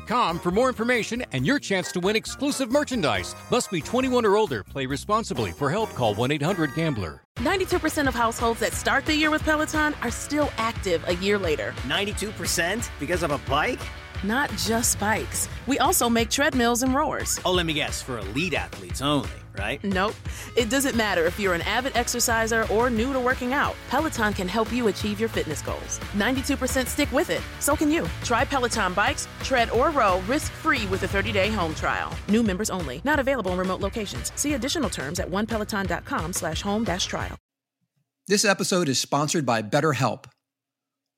for more information and your chance to win exclusive merchandise. Must be 21 or older. Play responsibly. For help, call 1-800-GAMBLER. 92% of households that start the year with Peloton are still active a year later. 92% because of a bike? Not just bikes. We also make treadmills and rowers. Oh, let me guess, for elite athletes only, right? Nope. It doesn't matter if you're an avid exerciser or new to working out. Peloton can help you achieve your fitness goals. 92% stick with it. So can you. Try Peloton bikes, tread or row risk-free with a 30-day home trial. New members only. Not available in remote locations. See additional terms at onepeloton.com slash home dash trial. This episode is sponsored by BetterHelp.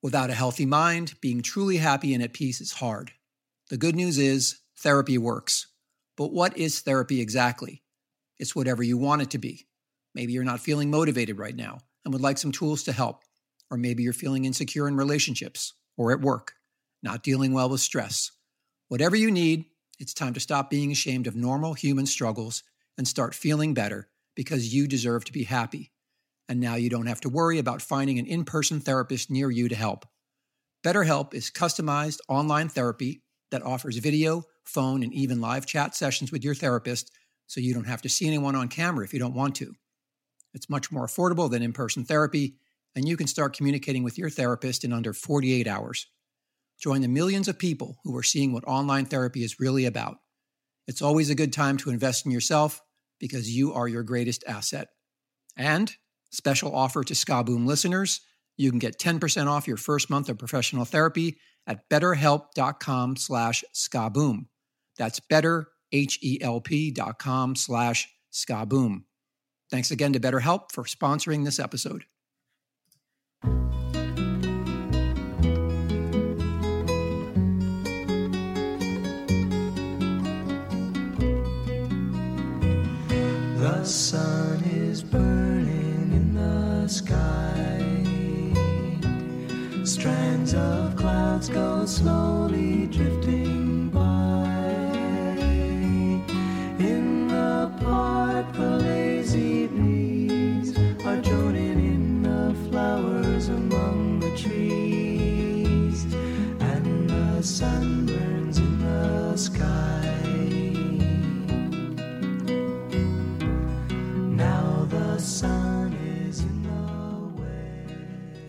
Without a healthy mind, being truly happy and at peace is hard. The good news is therapy works. But what is therapy exactly? It's whatever you want it to be. Maybe you're not feeling motivated right now and would like some tools to help. Or maybe you're feeling insecure in relationships or at work, not dealing well with stress. Whatever you need, it's time to stop being ashamed of normal human struggles and start feeling better because you deserve to be happy. And now you don't have to worry about finding an in person therapist near you to help. BetterHelp is customized online therapy that offers video, phone, and even live chat sessions with your therapist so you don't have to see anyone on camera if you don't want to. It's much more affordable than in person therapy, and you can start communicating with your therapist in under 48 hours. Join the millions of people who are seeing what online therapy is really about. It's always a good time to invest in yourself because you are your greatest asset. And special offer to Skaboom listeners, you can get 10% off your first month of professional therapy at betterhelp.com slash skaboom. That's betterhelp.com slash skaboom. Thanks again to BetterHelp for sponsoring this episode. The sun is burning in the sky. Strands of clouds go slowly drifting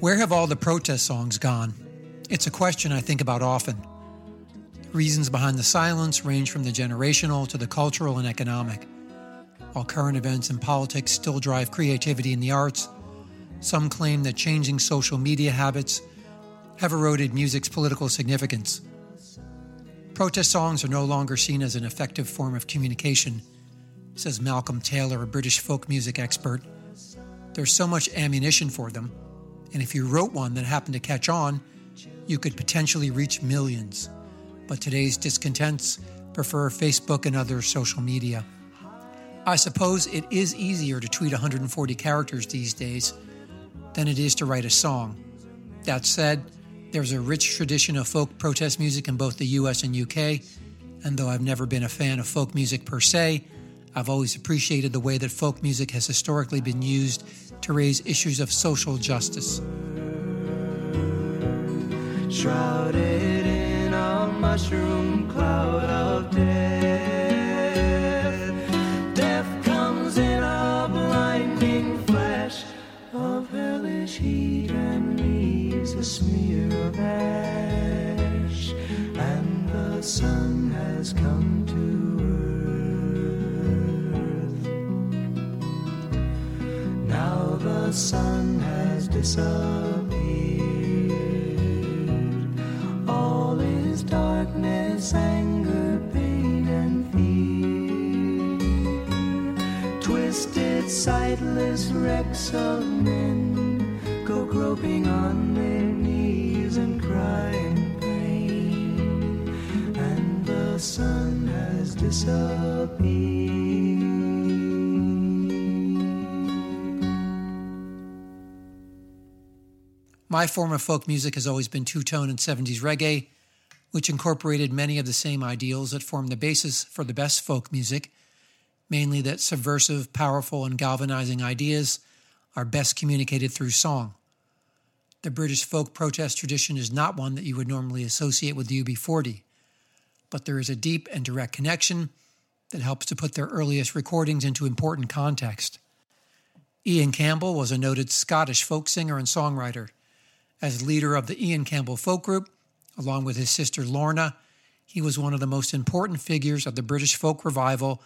Where have all the protest songs gone? It's a question I think about often. Reasons behind the silence range from the generational to the cultural and economic. While current events and politics still drive creativity in the arts, some claim that changing social media habits have eroded music's political significance. Protest songs are no longer seen as an effective form of communication, says Malcolm Taylor, a British folk music expert. There's so much ammunition for them, and if you wrote one that happened to catch on, you could potentially reach millions. But today's discontents prefer Facebook and other social media. I suppose it is easier to tweet 140 characters these days than it is to write a song. That said, there's a rich tradition of folk protest music in both the US and UK, and though I've never been a fan of folk music per se, I've always appreciated the way that folk music has historically been used to raise issues of social justice. Shrouded in a mushroom cloud of death. Death comes in a blinding flash of hellish heat and leaves a smear of ash. And the sun has come sun has disappeared. All is darkness, anger, pain, and fear. Twisted, sightless wrecks of men go groping on their knees and cry in pain. And the sun has disappeared. My form of folk music has always been two tone and 70s reggae, which incorporated many of the same ideals that form the basis for the best folk music, mainly that subversive, powerful, and galvanizing ideas are best communicated through song. The British folk protest tradition is not one that you would normally associate with the UB40, but there is a deep and direct connection that helps to put their earliest recordings into important context. Ian Campbell was a noted Scottish folk singer and songwriter. As leader of the Ian Campbell folk group, along with his sister Lorna, he was one of the most important figures of the British folk revival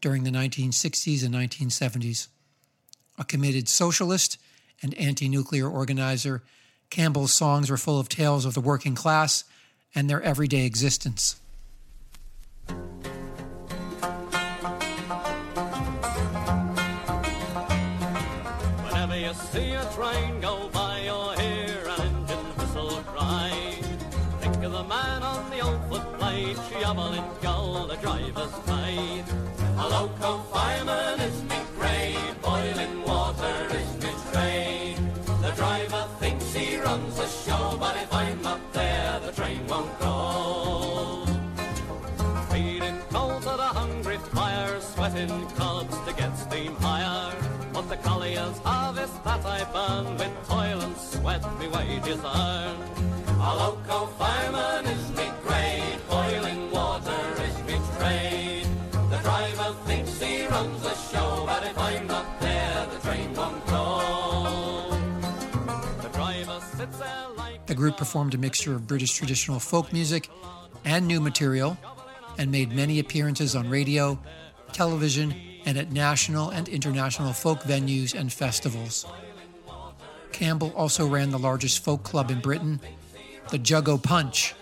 during the 1960s and 1970s. A committed socialist and anti nuclear organizer, Campbell's songs were full of tales of the working class and their everyday existence. Whenever you see a train footplate, shoveling gold, the driver's mate. A loco fireman is me grade, boiling water is me trade. The driver thinks he runs the show, but if I'm up there, the train won't go. Feeding coal to the hungry fire, sweating cobs to get steam higher. But the collier's harvest that I burn with toil and sweat, me wages earn. A loco fireman is he the show, but if I'm not there, the train won't go. The like The group performed a mixture of British traditional folk music and new material and made many appearances on radio, television, and at national and international folk venues and festivals. Campbell also ran the largest folk club in Britain, the Jug o' Punch,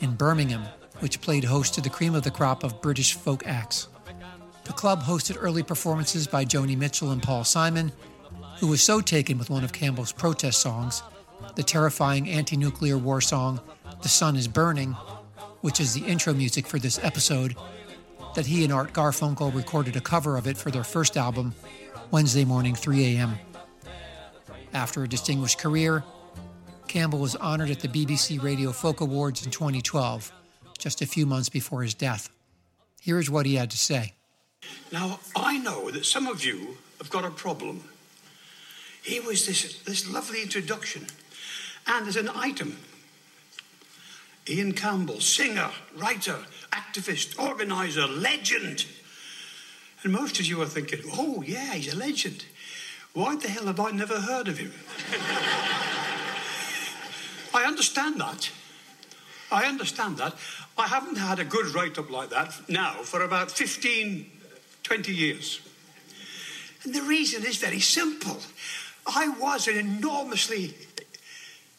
in Birmingham, which played host to the cream of the crop of British folk acts. The club hosted early performances by Joni Mitchell and Paul Simon, who was so taken with one of Campbell's protest songs, the terrifying anti nuclear war song, The Sun is Burning, which is the intro music for this episode, that he and Art Garfunkel recorded a cover of it for their first album, Wednesday morning, 3 a.m. After a distinguished career, Campbell was honored at the BBC Radio Folk Awards in 2012, just a few months before his death. Here is what he had to say. Now, I know that some of you have got a problem. Here was this, this lovely introduction, and there's an item. Ian Campbell, singer, writer, activist, organizer, legend. And most of you are thinking, oh, yeah, he's a legend. Why the hell have I never heard of him? I understand that. I understand that. I haven't had a good write up like that now for about 15, 20 years. And the reason is very simple. I was an enormously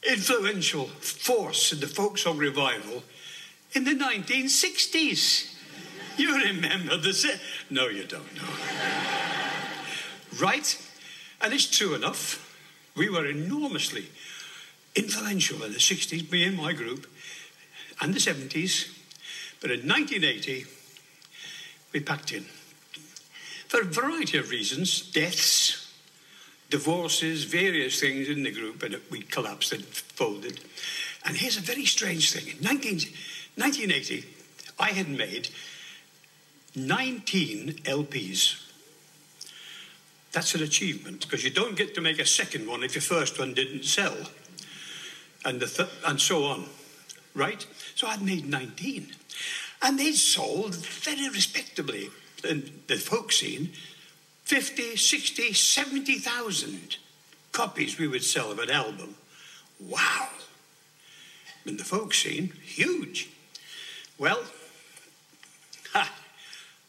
influential force in the folk song revival in the 1960s. You remember the. No, you don't know. right? And it's true enough. We were enormously influential in the 60s, me and my group, and the 70s. But in 1980, we packed in. For a variety of reasons deaths, divorces, various things in the group, and we collapsed and folded. And here's a very strange thing. In 19, 1980, I had made 19 LPs. That's an achievement because you don't get to make a second one if your first one didn't sell, and and so on, right? So I'd made 19, and they'd sold very respectably in the folk scene 50, 60, 70,000 copies we would sell of an album. Wow! In the folk scene, huge. Well, ha,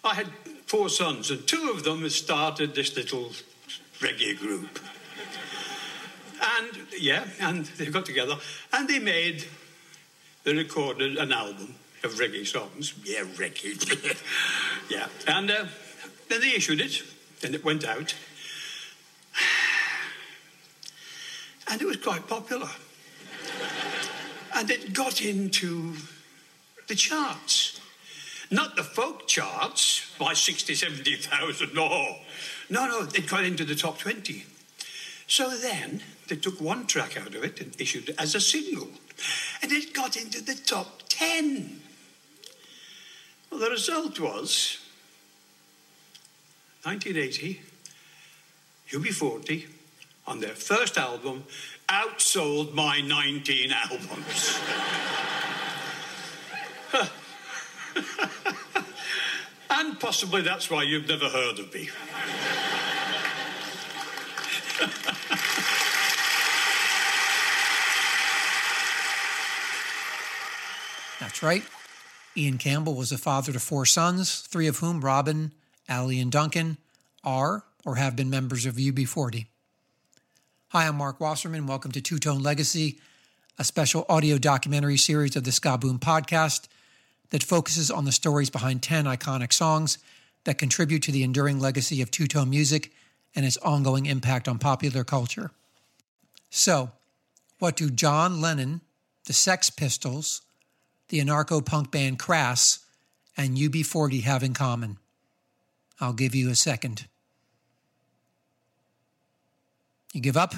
I had four sons, and two of them started this little reggae group. And, yeah, and they got together, and they made, they recorded an album of reggae songs. Yeah, reggae. yeah. And uh, then they issued it, and it went out. And it was quite popular. And it got into the charts. Not the folk charts by 60, 70,000, no. No, no, it got into the top 20. So then they took one track out of it and issued it as a single. And it got into the top 10. Well, the result was 1980, UB40, on their first album, outsold my 19 albums. and possibly that's why you've never heard of me. That's right. Ian Campbell was a father to four sons, three of whom, Robin, Ali, and Duncan, are or have been members of UB40. Hi, I'm Mark Wasserman. Welcome to Two Tone Legacy, a special audio documentary series of the Ska Boom podcast that focuses on the stories behind 10 iconic songs that contribute to the enduring legacy of two tone music and its ongoing impact on popular culture. So, what do John Lennon, the Sex Pistols, the anarcho punk band Crass, and UB40 have in common? I'll give you a second. You give up?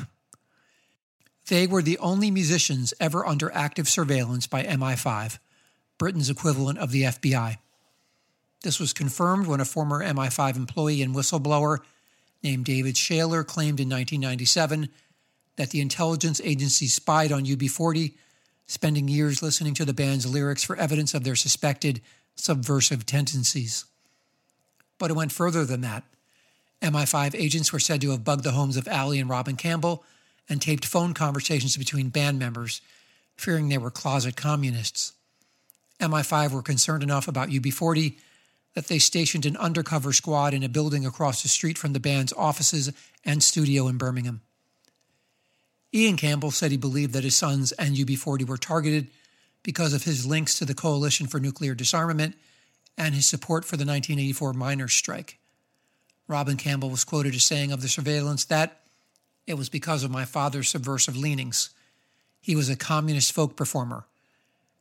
They were the only musicians ever under active surveillance by MI5, Britain's equivalent of the FBI. This was confirmed when a former MI5 employee and whistleblower named David Shayler claimed in 1997 that the intelligence agency spied on UB40, spending years listening to the band's lyrics for evidence of their suspected subversive tendencies. But it went further than that. MI5 agents were said to have bugged the homes of Ali and Robin Campbell and taped phone conversations between band members, fearing they were closet communists. MI5 were concerned enough about UB40 that they stationed an undercover squad in a building across the street from the band's offices and studio in Birmingham. Ian Campbell said he believed that his sons and UB40 were targeted because of his links to the Coalition for Nuclear Disarmament and his support for the 1984 miners' strike. Robin Campbell was quoted as saying of the surveillance that it was because of my father's subversive leanings. He was a communist folk performer.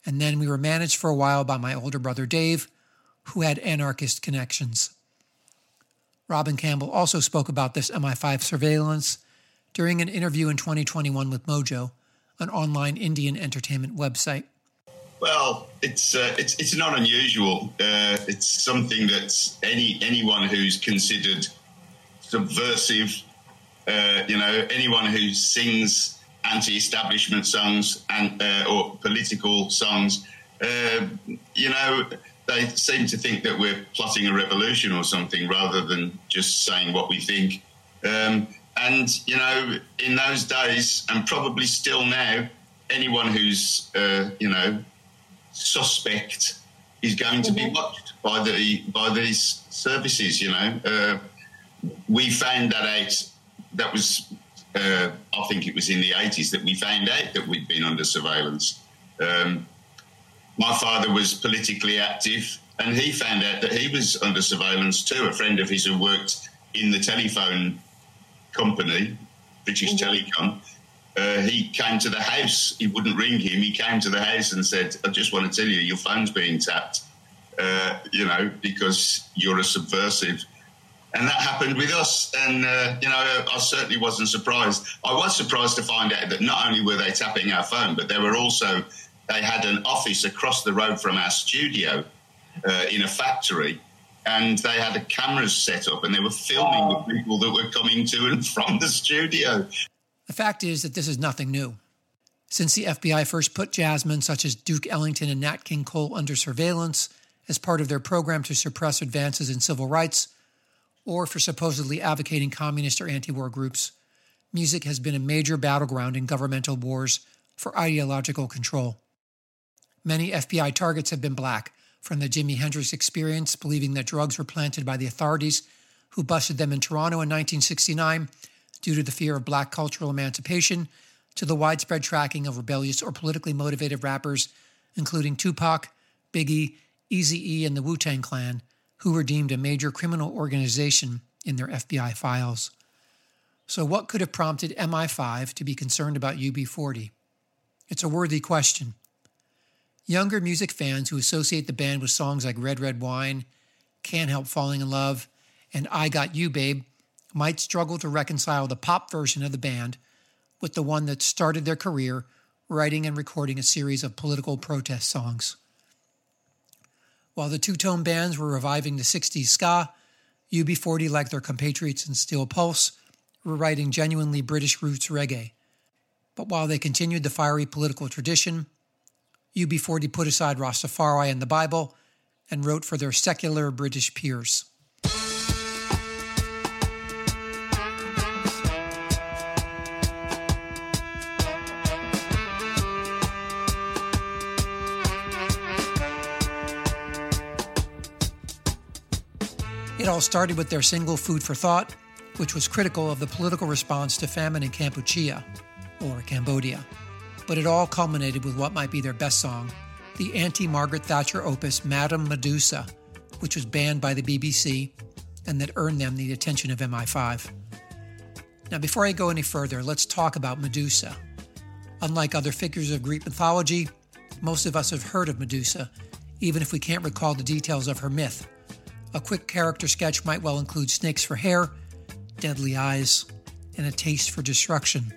And then we were managed for a while by my older brother Dave, who had anarchist connections. Robin Campbell also spoke about this MI5 surveillance during an interview in 2021 with Mojo, an online Indian entertainment website. Well, it's uh, it's it's not unusual. Uh, it's something that any anyone who's considered subversive, uh, you know, anyone who sings anti-establishment songs and uh, or political songs, uh, you know, they seem to think that we're plotting a revolution or something rather than just saying what we think. Um, and you know, in those days, and probably still now, anyone who's uh, you know suspect is going to be watched by the by these services. You know, uh, we found that out. That was, uh, I think it was in the eighties that we found out that we'd been under surveillance. Um, my father was politically active, and he found out that he was under surveillance too. A friend of his who worked in the telephone company, British mm-hmm. Telecom, uh, he came to the house. He wouldn't ring him. He came to the house and said, I just want to tell you, your phone's being tapped, uh, you know, because you're a subversive. And that happened with us. And, uh, you know, I certainly wasn't surprised. I was surprised to find out that not only were they tapping our phone, but they were also, they had an office across the road from our studio uh, in a factory and they had a cameras set up and they were filming the people that were coming to and from the studio. The fact is that this is nothing new. Since the FBI first put jazzmen such as Duke Ellington and Nat King Cole under surveillance as part of their program to suppress advances in civil rights, or for supposedly advocating communist or anti war groups, music has been a major battleground in governmental wars for ideological control. Many FBI targets have been black, from the Jimi Hendrix experience, believing that drugs were planted by the authorities who busted them in Toronto in 1969 due to the fear of black cultural emancipation, to the widespread tracking of rebellious or politically motivated rappers, including Tupac, Biggie, Eazy-E, and the Wu-Tang Clan, who were deemed a major criminal organization in their FBI files. So, what could have prompted MI5 to be concerned about UB40? It's a worthy question. Younger music fans who associate the band with songs like Red Red Wine, Can't Help Falling in Love, and I Got You Babe might struggle to reconcile the pop version of the band with the one that started their career writing and recording a series of political protest songs. While the two tone bands were reviving the 60s ska, UB40, like their compatriots in Steel Pulse, were writing genuinely British roots reggae. But while they continued the fiery political tradition, UB40 put aside Rastafari and the Bible and wrote for their secular British peers. It all started with their single Food for Thought, which was critical of the political response to famine in Kampuchea, or Cambodia but it all culminated with what might be their best song, the anti Margaret Thatcher opus Madame Medusa, which was banned by the BBC and that earned them the attention of MI5. Now, before I go any further, let's talk about Medusa. Unlike other figures of Greek mythology, most of us have heard of Medusa, even if we can't recall the details of her myth. A quick character sketch might well include snakes for hair, deadly eyes, and a taste for destruction.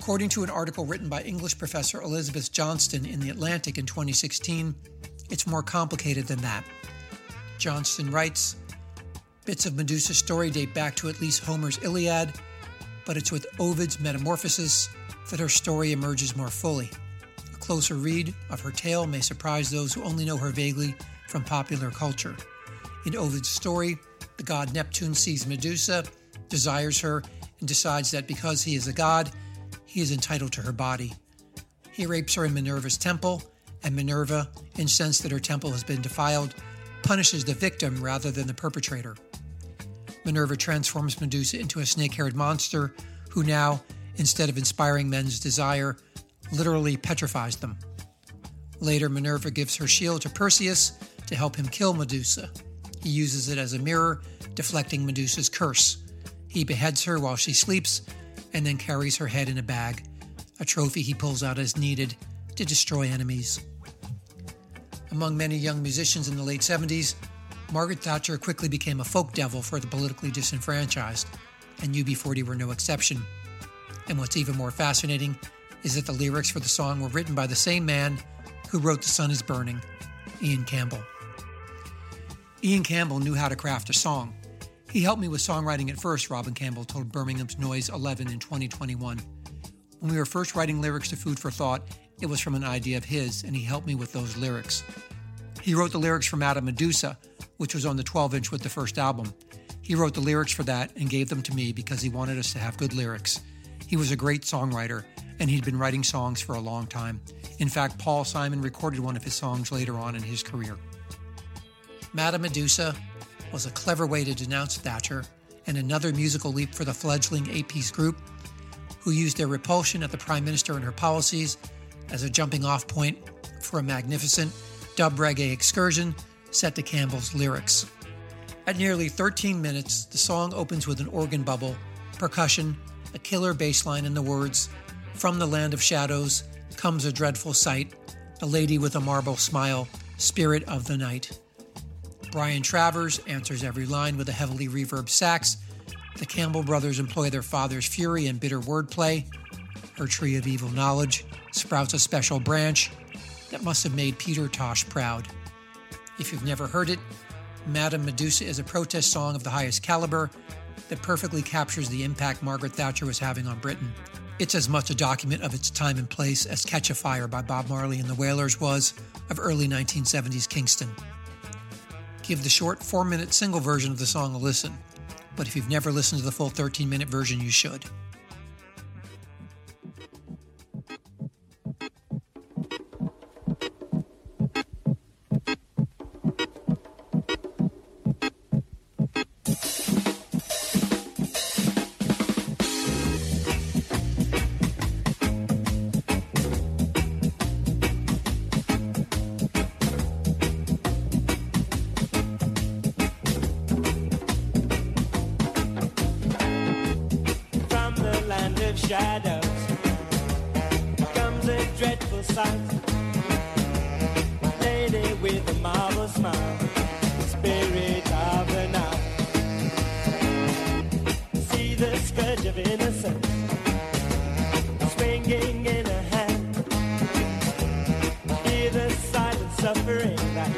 According to an article written by English professor Elizabeth Johnston in The Atlantic in 2016, it's more complicated than that. Johnston writes Bits of Medusa's story date back to at least Homer's Iliad, but it's with Ovid's Metamorphoses that her story emerges more fully. A closer read of her tale may surprise those who only know her vaguely from popular culture. In Ovid's story, the god Neptune sees Medusa, desires her, and decides that because he is a god, he is entitled to her body. He rapes her in Minerva's temple, and Minerva, incensed that her temple has been defiled, punishes the victim rather than the perpetrator. Minerva transforms Medusa into a snake haired monster who now, instead of inspiring men's desire, literally petrifies them. Later, Minerva gives her shield to Perseus to help him kill Medusa. He uses it as a mirror, deflecting Medusa's curse. He beheads her while she sleeps and then carries her head in a bag, a trophy he pulls out as needed to destroy enemies. Among many young musicians in the late 70s, Margaret Thatcher quickly became a folk devil for the politically disenfranchised, and UB40 were no exception. And what's even more fascinating is that the lyrics for the song were written by the same man who wrote The Sun is Burning, Ian Campbell. Ian Campbell knew how to craft a song, he helped me with songwriting at first, Robin Campbell told Birmingham's Noise 11 in 2021. When we were first writing lyrics to Food for Thought, it was from an idea of his, and he helped me with those lyrics. He wrote the lyrics for Madame Medusa, which was on the 12 inch with the first album. He wrote the lyrics for that and gave them to me because he wanted us to have good lyrics. He was a great songwriter, and he'd been writing songs for a long time. In fact, Paul Simon recorded one of his songs later on in his career. Madame Medusa was a clever way to denounce Thatcher and another musical leap for the fledgling eight piece group, who used their repulsion at the Prime Minister and her policies as a jumping off point for a magnificent dub reggae excursion set to Campbell's lyrics. At nearly 13 minutes, the song opens with an organ bubble, percussion, a killer bass line, and the words From the land of shadows comes a dreadful sight, a lady with a marble smile, spirit of the night. Brian Travers answers every line with a heavily reverb sax. The Campbell brothers employ their father's fury and bitter wordplay. Her tree of evil knowledge sprouts a special branch that must have made Peter Tosh proud. If you've never heard it, Madame Medusa is a protest song of the highest caliber that perfectly captures the impact Margaret Thatcher was having on Britain. It's as much a document of its time and place as Catch a Fire by Bob Marley and the Wailers was of early 1970s Kingston. Give the short four minute single version of the song a listen, but if you've never listened to the full 13 minute version, you should. Suffering that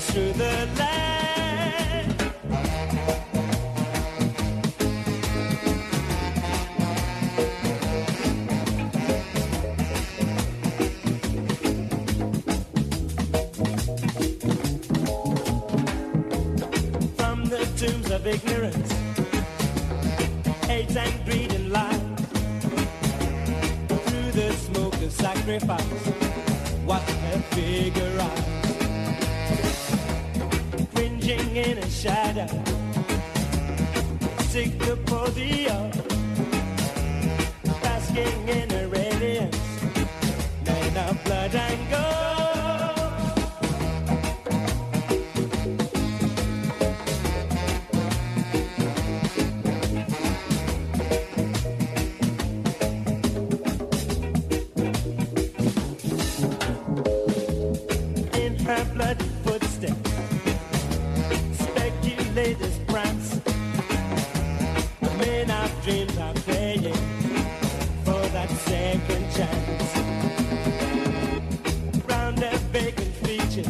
through the land. from the tombs of ignorance, hate and greed and lie. Through the smoke of sacrifice, figure rise. Cringing in a shadow, pull the up, basking in a radiance, men of blood and gold. Her bloody footsteps. Speculators prance. Men of dreams are praying for that second chance. Round their vacant features,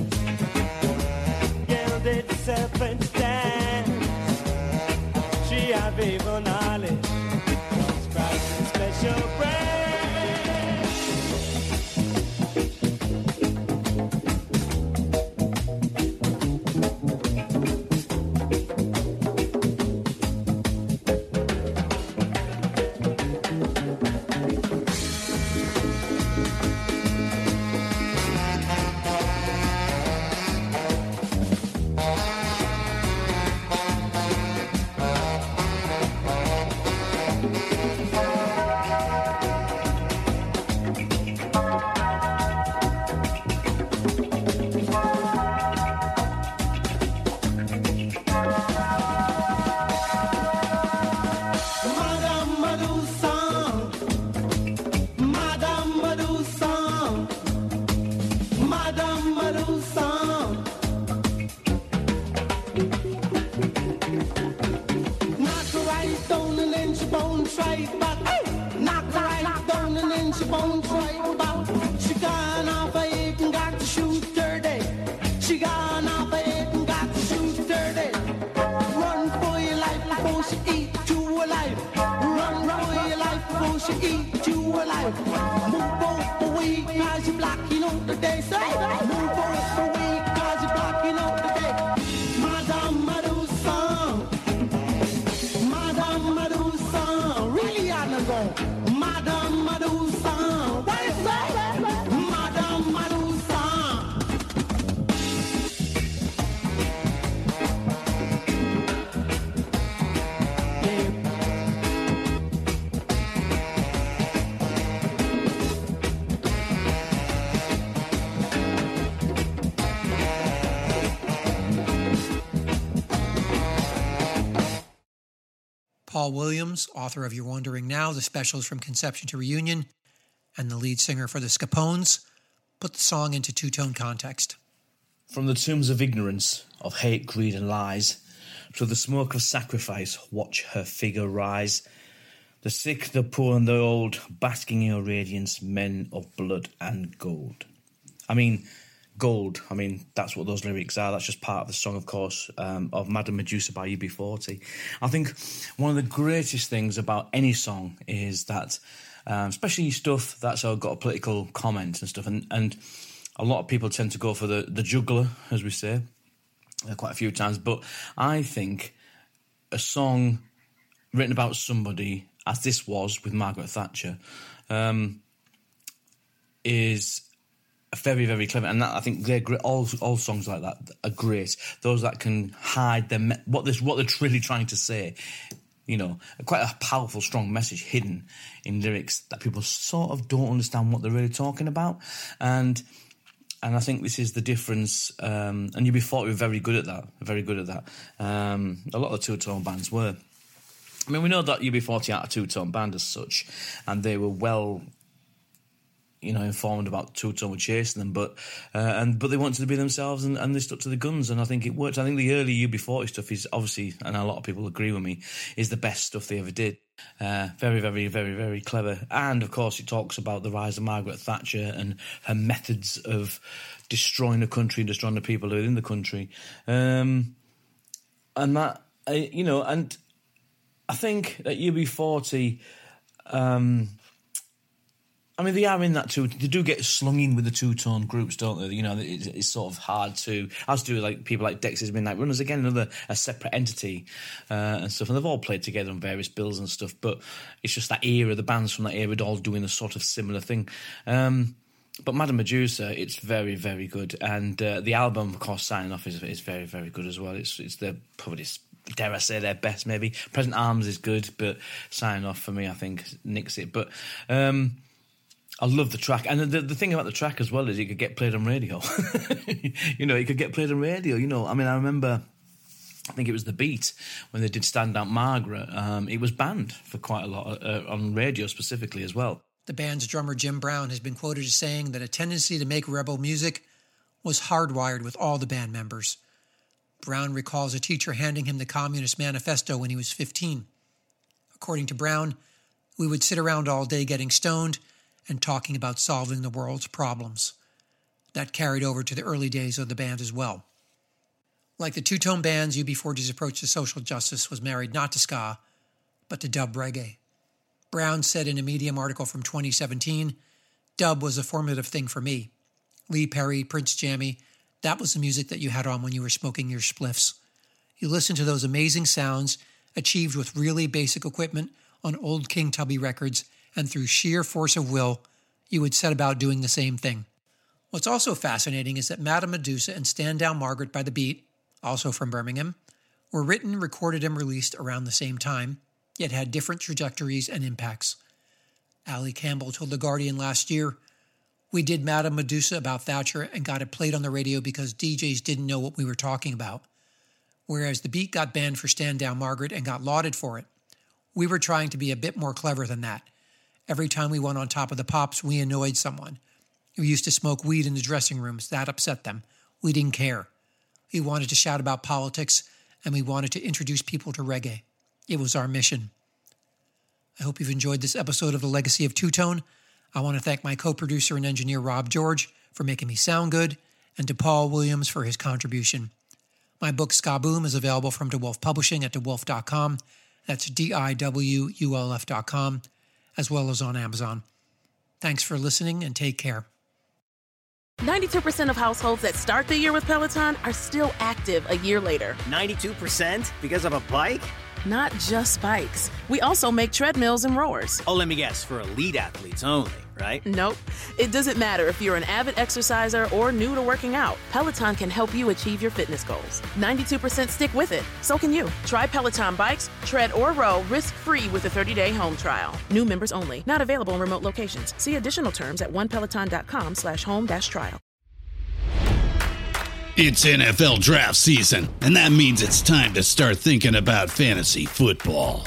gilded serpents dance. She have evil knowledge. Christ's special bread. Really Paul Williams, author of You're Wondering Now, the specials from Conception to Reunion, and the lead singer for the Scapones, put the song into two tone context. From the tombs of ignorance, of hate, greed, and lies, to the smoke of sacrifice, watch her figure rise. The sick, the poor, and the old, basking in her radiance, men of blood and gold. I mean, gold. I mean, that's what those lyrics are. That's just part of the song, of course, um, of Madame Medusa by UB40. I think one of the greatest things about any song is that, um, especially stuff that's got a political comment and stuff, and, and a lot of people tend to go for the, the juggler, as we say, uh, quite a few times. But I think a song written about somebody, as this was with Margaret Thatcher, um, is very very clever and that, i think they're great all, all songs like that are great those that can hide them what this what they're really trying to say you know quite a powerful strong message hidden in lyrics that people sort of don't understand what they're really talking about and and I think this is the difference. Um, and UB40 were very good at that. Very good at that. Um, a lot of the two tone bands were. I mean, we know that UB40 are a two tone band as such, and they were well you know, informed about Two Tone were chasing them, but uh, and but they wanted to be themselves and, and they stuck to the guns, and I think it worked. I think the early UB40 stuff is obviously, and a lot of people agree with me, is the best stuff they ever did. Uh, very, very, very, very clever, and of course, it talks about the rise of Margaret Thatcher and her methods of destroying the country and destroying the people within the country, um, and that uh, you know, and I think that UB40. Um, I mean, they are in that too. They do get slung in with the two tone groups, don't they? You know, it's, it's, sort of hard to, as do like people like Dexys Midnight Runners, again, another a separate entity uh, and stuff. And they've all played together on various bills and stuff, but it's just that era, the bands from that era, all doing a sort of similar thing. Um, but Madame Medusa, it's very, very good. And uh, the album, of course, signing off is, is very, very good as well. It's it's the probably dare I say their best maybe. Present Arms is good, but signing off for me, I think nicks it. But um, I love the track, and the, the thing about the track as well is it could get played on radio. you know, it could get played on radio. You know, I mean, I remember, I think it was the Beat when they did "Stand Out Margaret." Um, it was banned for quite a lot uh, on radio specifically as well. The band's drummer Jim Brown has been quoted as saying that a tendency to make rebel music was hardwired with all the band members. Brown recalls a teacher handing him the Communist Manifesto when he was 15. According to Brown, we would sit around all day getting stoned and talking about solving the world's problems. That carried over to the early days of the band as well. Like the two tone bands, UB40's approach to social justice was married not to ska, but to dub reggae. Brown said in a Medium article from 2017 dub was a formative thing for me. Lee Perry, Prince Jammy, that was the music that you had on when you were smoking your spliffs. You listened to those amazing sounds achieved with really basic equipment on old King Tubby records and through sheer force of will, you would set about doing the same thing. What's also fascinating is that Madame Medusa and Stand Down Margaret by the Beat, also from Birmingham, were written, recorded, and released around the same time, yet had different trajectories and impacts. Ali Campbell told The Guardian last year, We did Madame Medusa about Thatcher and got it played on the radio because DJs didn't know what we were talking about. Whereas the beat got banned for Stand Down Margaret and got lauded for it. We were trying to be a bit more clever than that Every time we went on top of the pops, we annoyed someone. We used to smoke weed in the dressing rooms. That upset them. We didn't care. We wanted to shout about politics and we wanted to introduce people to reggae. It was our mission. I hope you've enjoyed this episode of The Legacy of Two Tone. I want to thank my co producer and engineer Rob George for making me sound good, and to Paul Williams for his contribution. My book Ska Boom is available from DiWulf Publishing at DiWulf.com. That's D I W U L F.com as well as on Amazon. Thanks for listening and take care. 92% of households that start the year with Peloton are still active a year later. 92% because of a bike? Not just bikes. We also make treadmills and rowers. Oh, let me guess, for elite athletes only right? Nope. It doesn't matter if you're an avid exerciser or new to working out. Peloton can help you achieve your fitness goals. 92% stick with it. So can you. Try Peloton bikes, tread, or row risk-free with a 30-day home trial. New members only. Not available in remote locations. See additional terms at onepeloton.com slash home dash trial. It's NFL draft season, and that means it's time to start thinking about fantasy football.